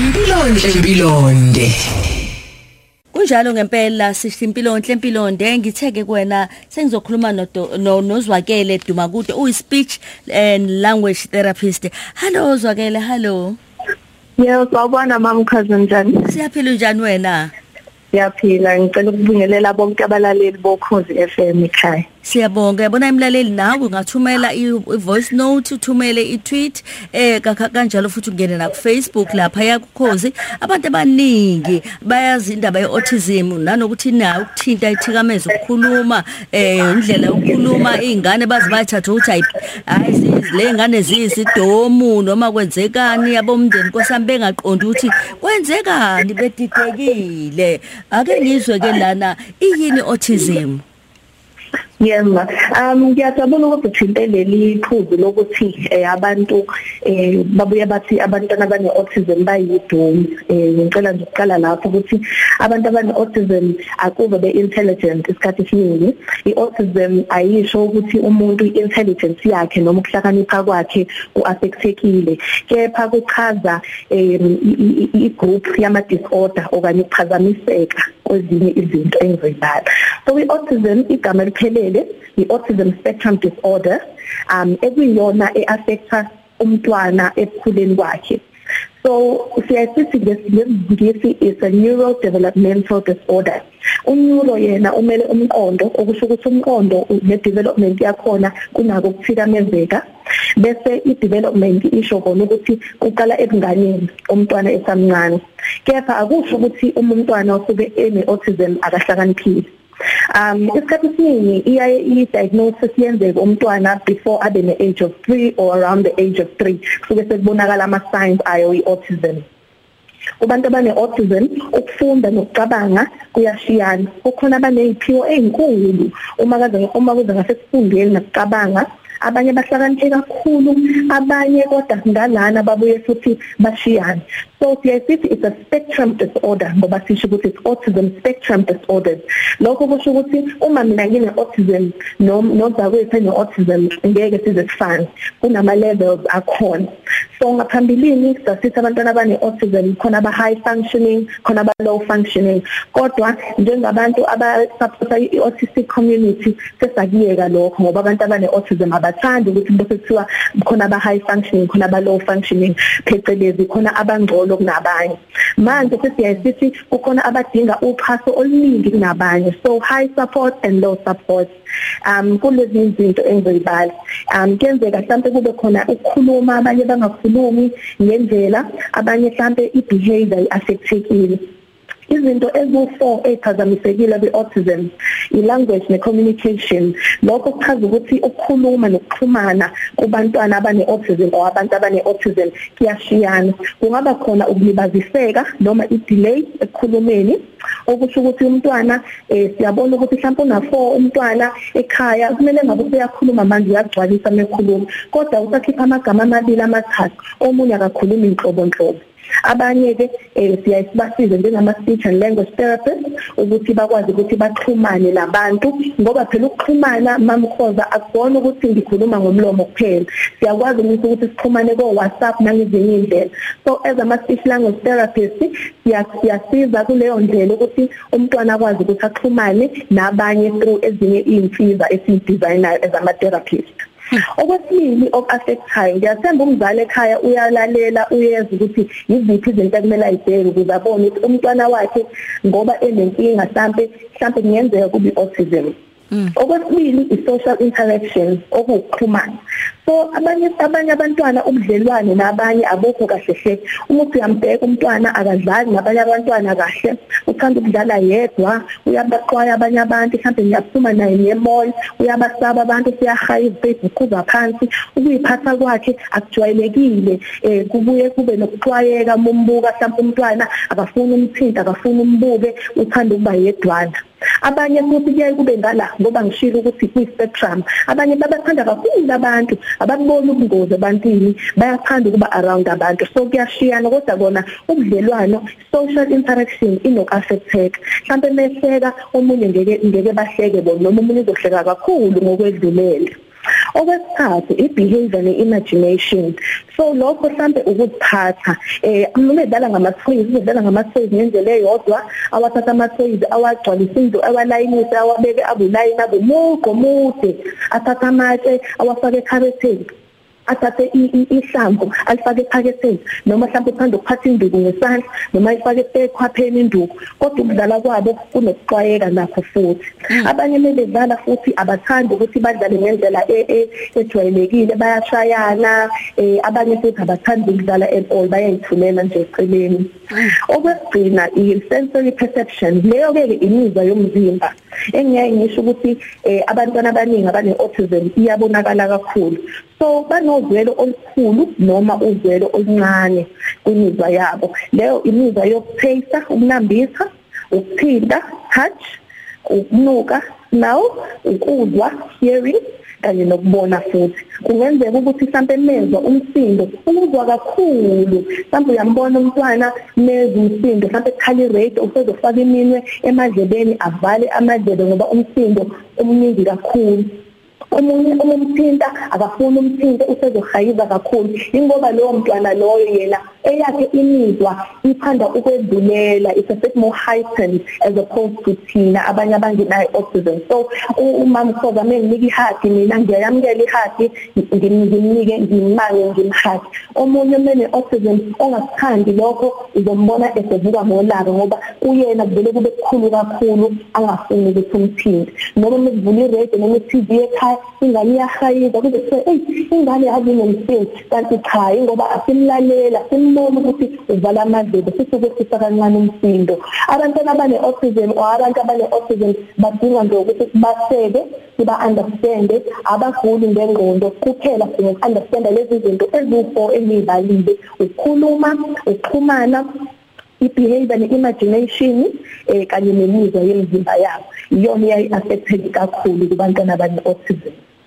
Impilonhle impilonde. Kunjalo ngempela sihle impilo enhle impilo nde ngitheke kuwena sengizokhuluma no nozwakele Duma kude uyi speech and language therapist. Hello zwakele hello. Yebo sawubona mama cousin njani? Siyaphila njani wena? Siyaphila ngicela ukubingelela bonke abalaleli bokhozi FM ekhaya. Siyabonga. Yabona imlaleli nawe ungathumela i-voice note uthumele i-tweet eh kanjalo futhi ungene na ku Facebook lapha yakukhozi abantu abaningi bayazi indaba ye-autism nanokuthi na ukuthinta ithikameza ukukhuluma eh indlela yokukhuluma izingane bazi bayathatha ukuthi hayi le ngane ziyisidomu noma kwenzekani abomndeni kosami bengaqondi ukuthi kwenzekani bedidekile. Ake ngizwe ke lana iyini autism Yebo. Um ngiyajabula ukuthi uthinte leli phuzu lokuthi eh, abantu eh babuye bathi abantwana abane autism bayidumi. Eh ngicela nje ukuqala lapho ukuthi abantu abane autism akuve be intelligent isikhathi esiningi. I-autism ayisho ukuthi umuntu i-intelligence yakhe noma ukuhlakanipha kwakhe kuaffectekile. Kepha kuchaza i-group yama disorder okanye ukuphazamiseka kwezinye izinto engizibala. So i-autism igama liphelele ngibhekele i-autism spectrum disorder um ekuyiyona eaffecta umntwana ekukhuleni kwakhe. So siyasithi ngesingisi is a neurodevelopmental disorder. Uneuro yena umele umqondo okusho ukuthi umqondo ne-development yakhona kunako ukuthikamezeka. Bese i-development isho kona ukuthi uqala ebunganeni umntwana esamncane. Kepha akusho ukuthi umntwana osuke ene-autism akahlakaniphile. Um isikhathi esiningi iyaye i-diagnosis yenzeke umntwana before abe ne-age of 3 or around the age of 3 kusuke sekubonakala ama-signs ayo i-autism. Kubantu abane-autism ukufunda nokucabanga kuyashiyana. Kukhona abaneziphiwo ezinkulu uma kaze uma kuze ngasekufundeni nokucabanga abanye bahlakaniphe kakhulu abanye kodwa ngalana babuye futhi bashiyane. So siyasithi it's a spectrum disorder ngoba sisho ukuthi it's autism spectrum disorders. Lokho kusho ukuthi uma mina ngine autism nozakwethu ene autism ngeke size sifane kunama levels akhona. So ngaphambilini sasithi abantwana abane autism khona aba high functioning khona aba low functioning. Kodwa njengabantu aba support i-autistic community sesakiyeka lokho ngoba abantu abane autism abathandi ukuthi bese kuthiwa khona aba high functioning khona aba low functioning phecelezi khona abangcono kunabanye. Manje sesiyasithi kukhona abadinga uphaso oluningi kunabanye. So high support and low support um kulezi izinto engizoyibala. Um kuyenzeka mhlawumbe kube khona ukukhuluma abanye bangakhulumi ngendlela abanye mhlawumbe i-behavior iaffectekile izinto ezu4 eziphazamisekile beautism ilanguage necommunication. Lokho kuchaza ukuthi ukukhuluma nokuxhumana kubantwana abane autism or abantu abane autism kuyashiyana. Kungaba khona ukulibaziseka noma idelay ekukhulumeni. Okusho ukuthi umntwana eh siyabona ukuthi mhlawumbe una4 umntwana ekhaya kumele ngabe uyakhuluma manje uyagcwalisa mekhuluma kodwa usakhipha amagama amabili amathathu omunye akakhulumi inhlobo nhlobo. Abanye ke eh siyasibasize njengama speech and language therapist ukuthi bakwazi ukuthi baxhumane nabantu ngoba phela ukuxhumana mamkhoza akubona ukuthi ngikhuluma ngomlomo kuphela. Siyakwazi ukuthi sixhumane ko WhatsApp nangezinye indlela so as ama speech language therapist siyasiza kuleyo ndlela ukuthi umntwana akwazi ukuthi axhumane nabanye through ezinye izinsiza esidesignayo as ama therapist Okwesibili okuaffectayo ngiyathemba umzali ekhaya uyalalela uyeza ukuthi yiziphi izinto ekumele ayibheke ukuze abone ukuthi umntwana wakhe ngoba enenkinga mhlambe mhlambe kungenzeka kube autism okwesibili i-social interaction okuxhumana so abanye abanye abantwana ubudlelwane nabanye abukho kahle hle. Uma uyambheka umntwana akadlali nabanye abantwana kahle. Uthanda ukudlala yedwa uyabaqwaya abanye abantu mhlawumbe ngiyaphuma naye ngemall uyabasaba abantu siyahayi Facebook kuza phansi. Ukuyiphatha kwakhe akujwayelekile. Eh kubuye kube nokuxwayeka umbuka mhlawumbe umntwana akafuni umthinta akafuni umbuke uthanda ukuba yedwana. Abanye futhi kuyaye kube ngala ngoba ngishilo ukuthi kwi spectrum abanye babathanda kakhulu abantu ababoni ubungozi ebantwini bayathanda ukuba around abantu. So kuyashiyana kodwa kona ubudlelwano social interaction inokaffecteka mhlawumbe mehleka omunye ngeke ngeke bahleke bona noma umunye uzohleka kakhulu ngokwedlulele okwesithathu i-behavior ne-imagination. So lokho mhlambe ukuziphatha eh uma edlala ngama-toys udlala ngama-toys ngendlela eyodwa awathatha ama-toys awagcwalisa indlu awalayinise awabeke abulayini abumuqo mude athatha amatshe awafake ekhabetheni athathe ihlamvu alifake ephaketheni noma mhlawumbe uthanda ukuphatha induku ngesandla noma ifake ekhwapheni induku. Kodwa ukudlala kwabo kunokuxwayeka nakho futhi. Abanye bedlala futhi abathandi ukuthi badlale ngendlela ejwayelekile bayashayana abanye futhi abathandi ukudlala at all bayayithulela nje eceleni. Okwesigcina i-sensory perception leyo ke imizwa yomzimba engiyaye ngisho ukuthi abantwana abaningi abane autism iyabonakala kakhulu. So banozwelo olukhulu noma uzwelo oluncane kwimizwa yabo. Leyo imizwa yokutaste ukunambitha ukuphinda touch ukunuka now ukuzwa hearing kanye nokubona futhi. Kungenzeka ukuthi mhlawumbe mezwa umsindo ukuzwa kakhulu. Mhlawumbe uyambona umntwana mezwa umsindo mhlawumbe ekhala irate usezofaka iminwe emadlebeni avale amadlebe ngoba umsindo omningi kakhulu. Omunye umthinta akafuni umthinte usezohayiza kakhulu. Ingoba lowo mntwana loyo yena eyakhe imizwa ithanda ukwedlulela it's a bit more heightened as opposed to thina abanye abangenayo autism. So umama mkhoza menginika ihati mina ngiyamukela ihati ngimnike ngimange ngimhati omunye mene autism ongasithandi lokho uzombona esevuka ngolaka ngoba uyena kuvele kube kukhulu kakhulu angafuni ukuthi umthinte noma mekuvula irate noma i-TV ekhaya ingane iyahayiza kube kuthiwa hey ingane yazi nomsindo kanti cha ingoba asimlalela simbona ukuthi uvala amadlebe futhi ukwehlisa kancane umsindo. Abantwana abane autism or abantu abane autism badinga nje ukuthi basebe siba understand abaguli ngengqondo. Kuphela singa understand lezi zinto eziwu4 engibalile ukukhuluma ukuxhumana i-behavior ne-imagination eh kanye nemizwa yemizimba yabo. Iyona iyayi affected kakhulu kubantwana abane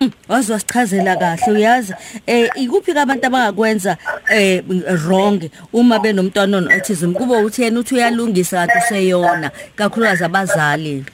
autism wazwa sichazela kahle uyazi? Eh ikuphi abantu abangakwenza eh wrong uma benomntwana on autism kube uthi yena uthi uyalungisa kanti useyona kakhulukazi abazali.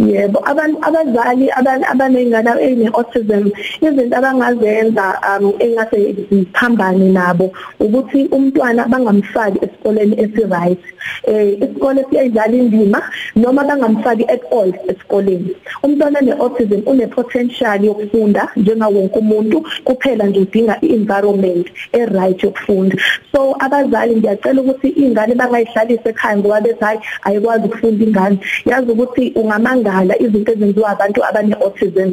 Yebo abantu abazali abanengane ene autism izinto abangazenza um engase ziphambane nabo ukuthi umntwana bangamfaki esikoleni esiright. Eh isikole siyayidlala indima noma bangamfaki at all esikoleni. Umntwana ne autism une potential yokufunda njenga wonke umuntu kuphela nje udinga i-environment e-right yokufunda. So abazali ngiyacela ukuthi ingane bangayihlalisa ekhaya ngoba bethi hayi ayikwazi ukufunda ingane. Yazi ukuthi ungamanga ukudala izinto ezenziwa abantu abane autism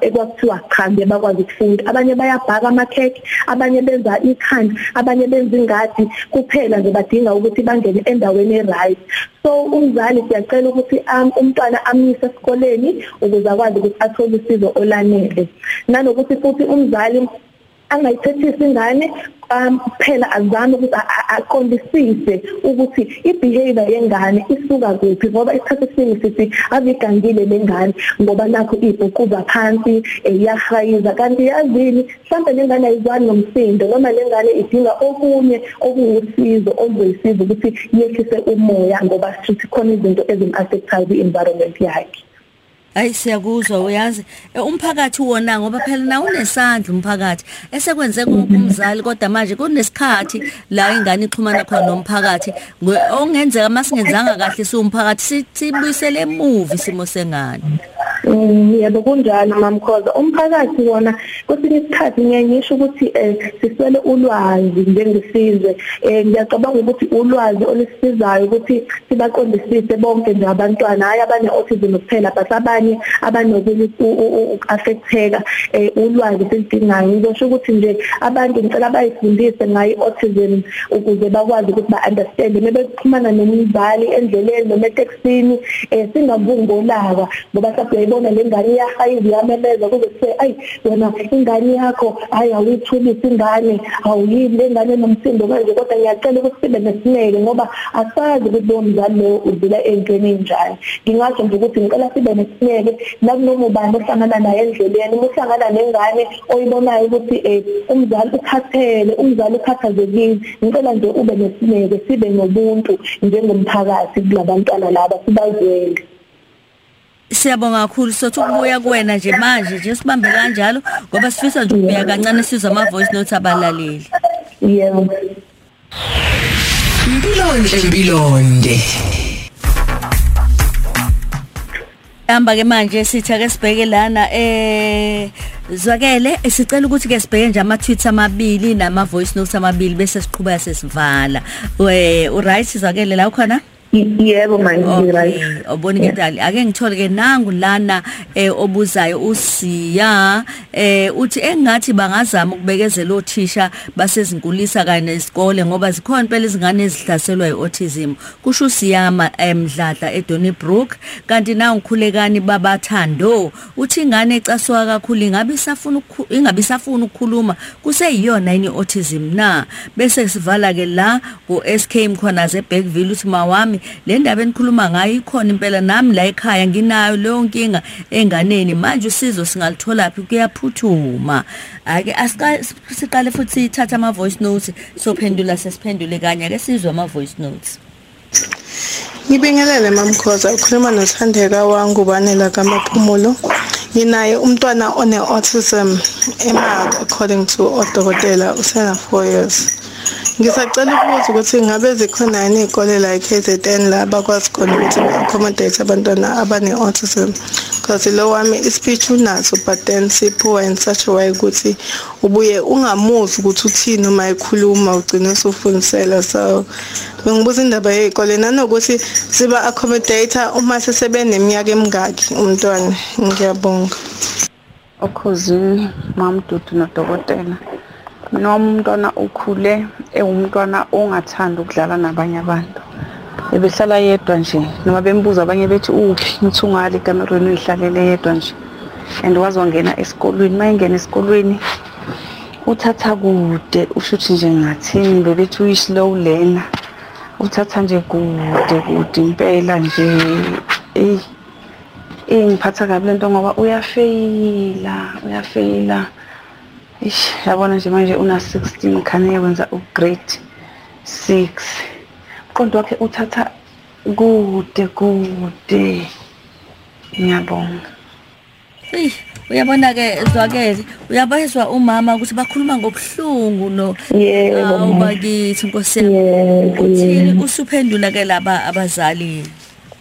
ekwakuthiwa cha bakwazi ukufunda. Abanye bayabhaka amakhekhe abanye benza ikhanda abanye benza ingadi. Kuphela nje badinga ukuthi bangene endaweni eright. So umzali siyacela ukuthi umntwana amise esikoleni ukuze akwazi ukuthi athole usizo olanele. Nanokuthi futhi umzali angayithethisa ingane um phela azame ukuthi aqondisise ukuthi ibehavior yengane isuka kuphi ngoba isikhathi esiningi sithi avigangile lengane ngoba nakho ibhukuza phansi iyahayiza kanti yazini mhlawumbe lengane ayizwani nomsindo noma lengane idinga okunye okuwusizo oluzoyisiza ukuthi yehlise umoya ngoba sithi khona izinto ezim-affectayo kwi-environment yakhe. Hayi siyakuzwa uyazi. Umphakathi wona ngoba phela na unesandla umphakathi. Esekwenze kumzali kodwa manje kunesikhathi la ingane ixhumana khona nomphakathi. Ongenzeka masingenzanga kahle siwumphakathi sibuyisele emuva isimo sengane. Yebo kunjalo mamkhoza. Umphakathi wona kwesinye isikhathi ngiyangisho ukuthi siswele ulwazi njengesizwe. Ngiyacabanga ukuthi ulwazi olusisizayo ukuthi sibaqondisise bonke nje abantwana. Hayi abane autism kuphela but abanye abanokunye affecteka ulwazi silidingayo ngizosho ukuthi nje abantu ngicela bayifundise ngayo autism ukuze bakwazi ukuthi ba understand mebe kuxhumana nomzali endleleni noma etextini singavungolaka ngoba sabuyayibona lengane iyahayiza iyamemeza kuze kuthe ayi wena ingane yakho hayi awuyithulisa ingane awuyini lengane nomsindo manje kodwa ngiyacela ukuthi sibe nesineke ngoba asazi ukuthi lo mzali lo udlula ey'ntweni ey'njani. Ngingasho nje ukuthi ngicela sibe nesineke nakunoma ubani ohlangana naye endleleni uma uhlangana nengane oyibonayo ukuthi um umzali ukhathele umzali ukhathazekile ngicela nje ube nesineke sibe nobuntu njengomphakathi kulabantwana laba sibazwele. Siyabonga kakhulu sothi ukubuya kuwena nje manje nje sibambe kanjalo ngoba sifisa nje ukubeka kancane sizwe ama voice notes abalaleli. Yebo. Impilonde empilonde. Hamba ke manje sithi ake sibheke lana eh zwakele sicela ukuthi ke sibheke nje ama tweets amabili nama voice notes amabili bese siqhubeka sesivala. We u right zwakele la ukhona? Yebo manje right. Obona ke dali ake ngithole ke nangu lana eh obuzayo usiya eh uthi engathi bangazama ukubekezela othisha basezinkulisa kanye nesikole ngoba zikhona impela izingane ezihlaselwa yiautism. Kusho usiyama emdladla eDonnybrook kanti na ngikhulekani babathando uthi ingane ecaswa kakhulu ingabe isafuna ingabe isafuna ukukhuluma kuseyiyona yini autism na? Bese sivala ke la ku SK Mkhonaze eBackville uthi mawami le ndaba enikhuluma ngayo ikhona impela nami la ekhaya nginayo leyo nkinga enganeni. Manje usizo singalithola phi? Kuyaphuthuma. Ake asika siqale futhi sithatha ama voice notes sophendula sesiphendule kanye. Ake sizwe ama voice notes. Ngibingelele mamkhoza ukhuluma noThandeka wangubanela kaMaphumulo. Nginaye umntwana one autism emark according to odokotela usena 4 years. Ngisacela ukubuza ukuthi ngabe zikhona yini izikole la eKZN la bakwazi khona ukuthi accommodate abantwana abane autism because lo wami ispeech unaso but then siphuwa in such a way ukuthi ubuye ungamuzi ukuthi uthini uma ekhuluma ugcina usufundisela. So bengibuza indaba yezikole nanokuthi siba accommodate uma sesebeneminyaka emingaki umntwana. Ngiyabonga. Okhuzini mamdudu nodokotela. Noma umntwana ukhule ewumntwana ongathanda ukudlala nabanye abantu. Ebehlala yedwa nje noma bembuza abanye bethi uphi ngithi ungale ekamerweni uyihlalele yedwa nje? And waze wangena esikolweni. Uma engena esikolweni uthatha kude usho ukuthi nje ngathini bebethi uyi-slow learner. Uthatha nje kude kude impela nje eyi ingiphatha kabi lento ngoba uyafeyila uyafeyila. Ish yabona nje manje una 16 khane yenza ugrade 6 mqondo wakhe uthatha kude kude. Ngiyabonga. Eh uyabona ke zwakele uyabazwa umama ukuthi bakhuluma ngobuhlungu no Yebo, Awu, mama. bakithi nkosi yami. Yebo, uthini usuphendula ke laba abazali.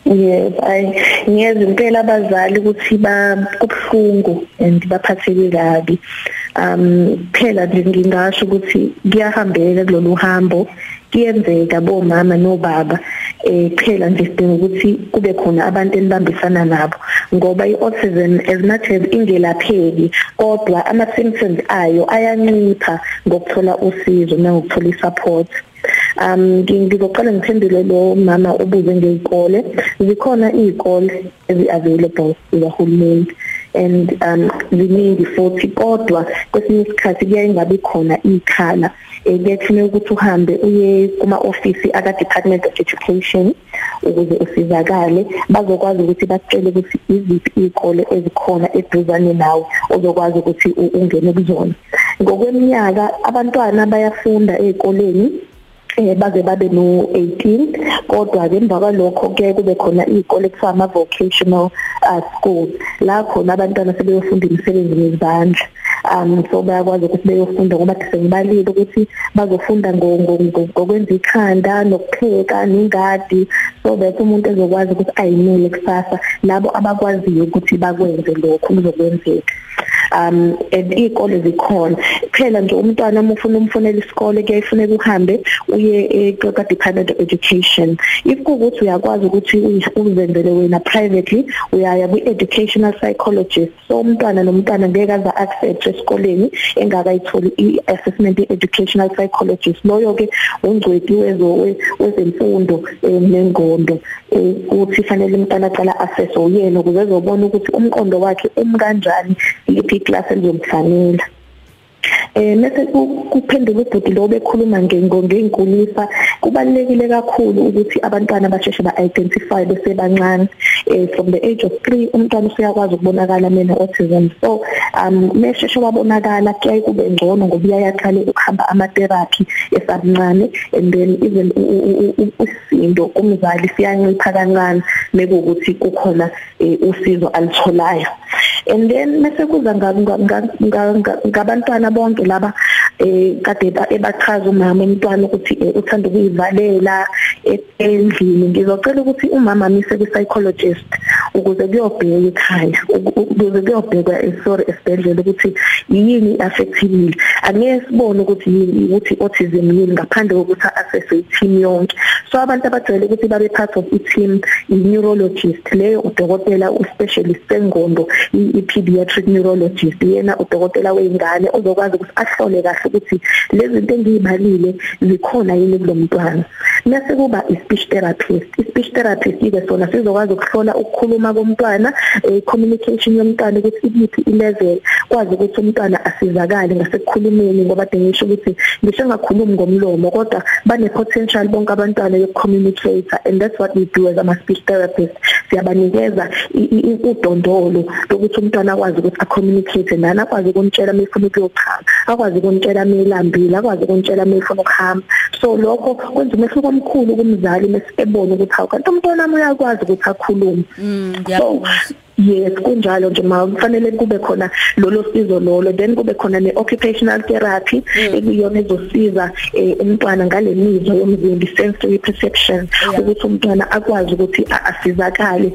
Yebo, ayi ngiyeza impela abazali ukuthi ba kubhlungu and baphatheke kabi. Um phela nje ngingasho ukuthi kuyahambeka kulolu hambo. Kuyenzeka bomama nobaba eh phela nje sidinga ukuthi kube khona abantu enibambisana nabo. Ngoba iautism as much as ingelapheki kodwa ama symptoms ayo ayancipha ngokuthola usizo nangokuthola isupport. Um ngizoqala ngiphendule lo mama obuze ngezikole zikhona izikole ezi available zikahulumeni. And um ziningi futhi kodwa kwesinye isikhathi kuyaye ngabe khona ikhala ekuyethina ukuthi uhambe uye kuma office aka Department of Education ukuze usizakale. Bazokwazi ukuthi bacele ukuthi iziphi izikole ezikhona eduzane nawe ozokwazi ukuthi ungene kuzona. Ngokweminyaka abantwana bayafunda ezikoleni eh baze babe no 18 kodwa ke emva kwalokho ke kube khona izikole kuthiwa ama vocational uh, schools. La khona abantwana sebeyofunda imisebenzi yezandla um so bayakwazi ukuthi beyofunda ngoba sengibalile ukuthi bazofunda ngokwenza ikhanda nokupheka ningadi so that umuntu ezokwazi ukuthi ayimele kusasa. Labo abakwaziyo ukuthi bakwenze lokho kuzokwenzeka. Um and izikole zikhona. Phela nje umntwana uma ufuna umfonela isikole kuyayifuneka uhambe uye eqoqa Department of Education. If kuukuthi uyakwazi ukuthi uzenzele wena privately uyaya ku educational psychologist. So umntwana nomntwana ngeke aza accept esikoleni engakayitholi i-assessment educational psychologist. Loyo ke ungcweti wezo wezemfundo nengondo ukuthi fanele umntwana aqala assess uyena ukuze ezobona ukuthi umqondo wakhe umkanjani liphi iclass elizomfanela eh mase kuphendula ubhuti lo bekhuluma ngeenkulisa kubalekile kakhulu ukuthi abantwana basheshe ba identify besebancane. Eh from the age of 3 umntwana usuyakwazi ukubonakala mina autism. So um mesheshe wabonakala kuyaye kube ngcono ngoba uyayaqale ukuhamba ama therapy esabuncane and then even usindo kumzali siyancipha kancane mekuthi kukhona eh, usizo alitholayo and then mase kuza ngabantwana bonke laba eh kade ebachaza umama umntwana ukuthi eh, uthanda ukuyivalela endlini ngizocela ukuthi umama mise ku psychologist ukuze kuyobheka ekhaya ukuze kuyobhekwa sorry esibhedlela ukuthi yini affectile angeke sibone ukuthi yini ukuthi autism yini ngaphandle kokuthi assess i-team yonke. So abantu abajwayele ukuthi babe part of i-team i-neurologist. Leyo udokotela u-specialist sengondo i-pediatric neurologist yena udokotela weingane ozokwazi ukuthi ahlole kahle ukuthi lezi zinto engiyibalile zikhona yini kulomntwana mase kuba i-speech therapist. I-speech therapist ike sona sizokwazi ukuhlola ukukhuluma komntwana i-communication yomntwana ukuthi iphi i-level kwazi ukuthi umntwana asizakale ngasekukhulumeni ngoba dengisho ukuthi ngisho ngakhulumi ngomlomo kodwa bane potential bonke abantwana yokucommunicate and that's what we do as ama speech therapists. Siyabanikeza udondolo lokuthi umntwana akwazi ukuthi acommunicate nani akwazi ukuntshela mefuna ukuyochama akwazi ukuntshela melambile akwazi ukuntshela mefuna ukuhamba. So lokho kwenza umehluko omkhulu kumzali mesebona ukuthi hawu kanti umntwana wami uyakwazi ukuthi akhulume. Mm ngiyabonga. Yes kunjalo nje ma kufanele kube khona lolo sizo lolo. Then kube khona ne-occupational therapy ekuyona ezosiza umntwana ngale mizwa yomzimba sensory perception. Ukuthi umntwana akwazi ukuthi asizakale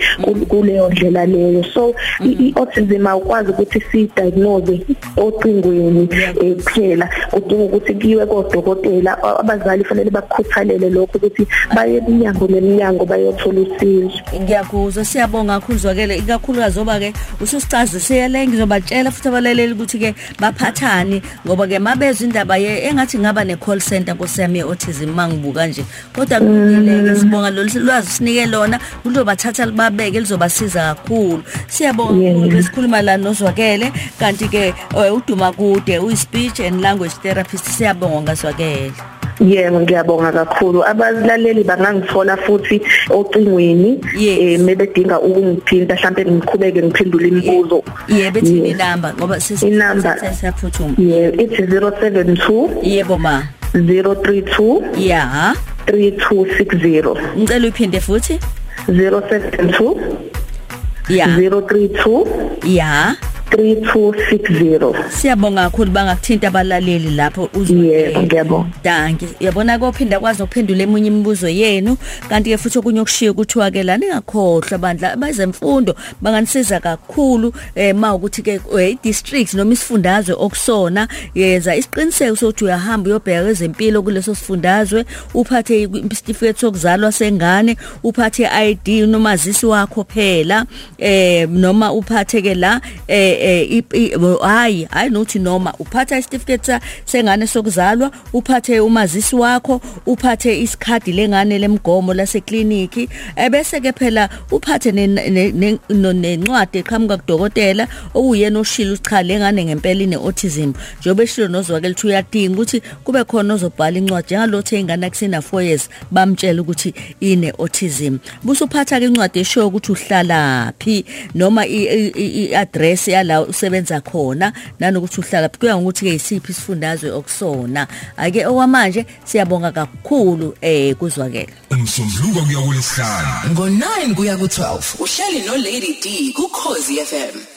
kuleyo ndlela leyo. So i-autism awukwazi ukuthi si-diagnose ocingweni kuphela. Kudinga ukuthi kiwe kodokotela abazali fanele bakukhuthalele lokho ukuthi baye eminyango neminyango bayothola usizo. Ngiyakuzwa siyabonga kakhulu zwakele ikakhulu kakhulukazi ngoba ke ususicazisele ngizobatshela futhi abalaleli ukuthi ke baphathani ngoba ke mabezwe indaba ye engathi ngaba ne call center nkosiyami yeautism mangibuka nje. Kodwa kulungile sibonga lolu lwazi sinike lona luzobathatha libabeke lizobasiza kakhulu. Siyabonga besikhuluma la nozwakele kanti ke uduma kude uyi speech and language therapist siyabonga ngaswakele. Yebo ngiyabonga kakhulu. Abalaleli bangangithola futhi ocingweni eh mebedinga ukungithinta mhlambe ngiqhubeke ngiphendule imibuzo. Yebo ethini inamba ngoba sesiyaphuthuma yebo ithi 072 yebo ma. 032 yeah 3260 ngicela uphinde futhi. 072 yeah 032 yeah 3260 Siyabonga kakhulu bangakuthinta abalaleli lapho uzwe Yebo ngiyabonga. Danke. Yabona kophinda kwazi ukuphendula emunye imibuzo yenu kanti ke futhi okunye okushiya kuthiwa ke la ningakhohlwa bandla abazemfundo banganisiza kakhulu eh ma ukuthi ke district noma isifundazwe okusona yeza isiqiniseko sokuthi uyahamba uyobheka ezempilo kuleso sifundazwe uphathe isitifiketi sokuzalwa sengane uphathe ID nomazisi wakho phela eh noma uphathe ke la eh eh hayi hayi nothi noma uphatha isitifiketi sengane sokuzalwa uphathe umazisi wakho uphathe isikhadi lengane lemgomo lasekliniki ebese ke phela uphathe nencwadi eqhamuka kudokotela okuyena oshilo cha lengane ngempela ine autism njobe shilo nozwakela ukuthi uyadinga ukuthi kube khona ozobhala incwadi ngalotho ingane kusena 4 years bamtshela ukuthi ine autism busuphatha ke incwadi eshoyo ukuthi uhlala phi noma i-address yala la usebenza khona nanokuthi uhlala kuya ngokuthi ke isiphi isifundazwe okusona. Ake okwamanje siyabonga kakhulu eh kuzwakela umsombuluko kuya kulesihlanu. Ngo9 kuya ku12 uhleli no Lady D ku Khosi FM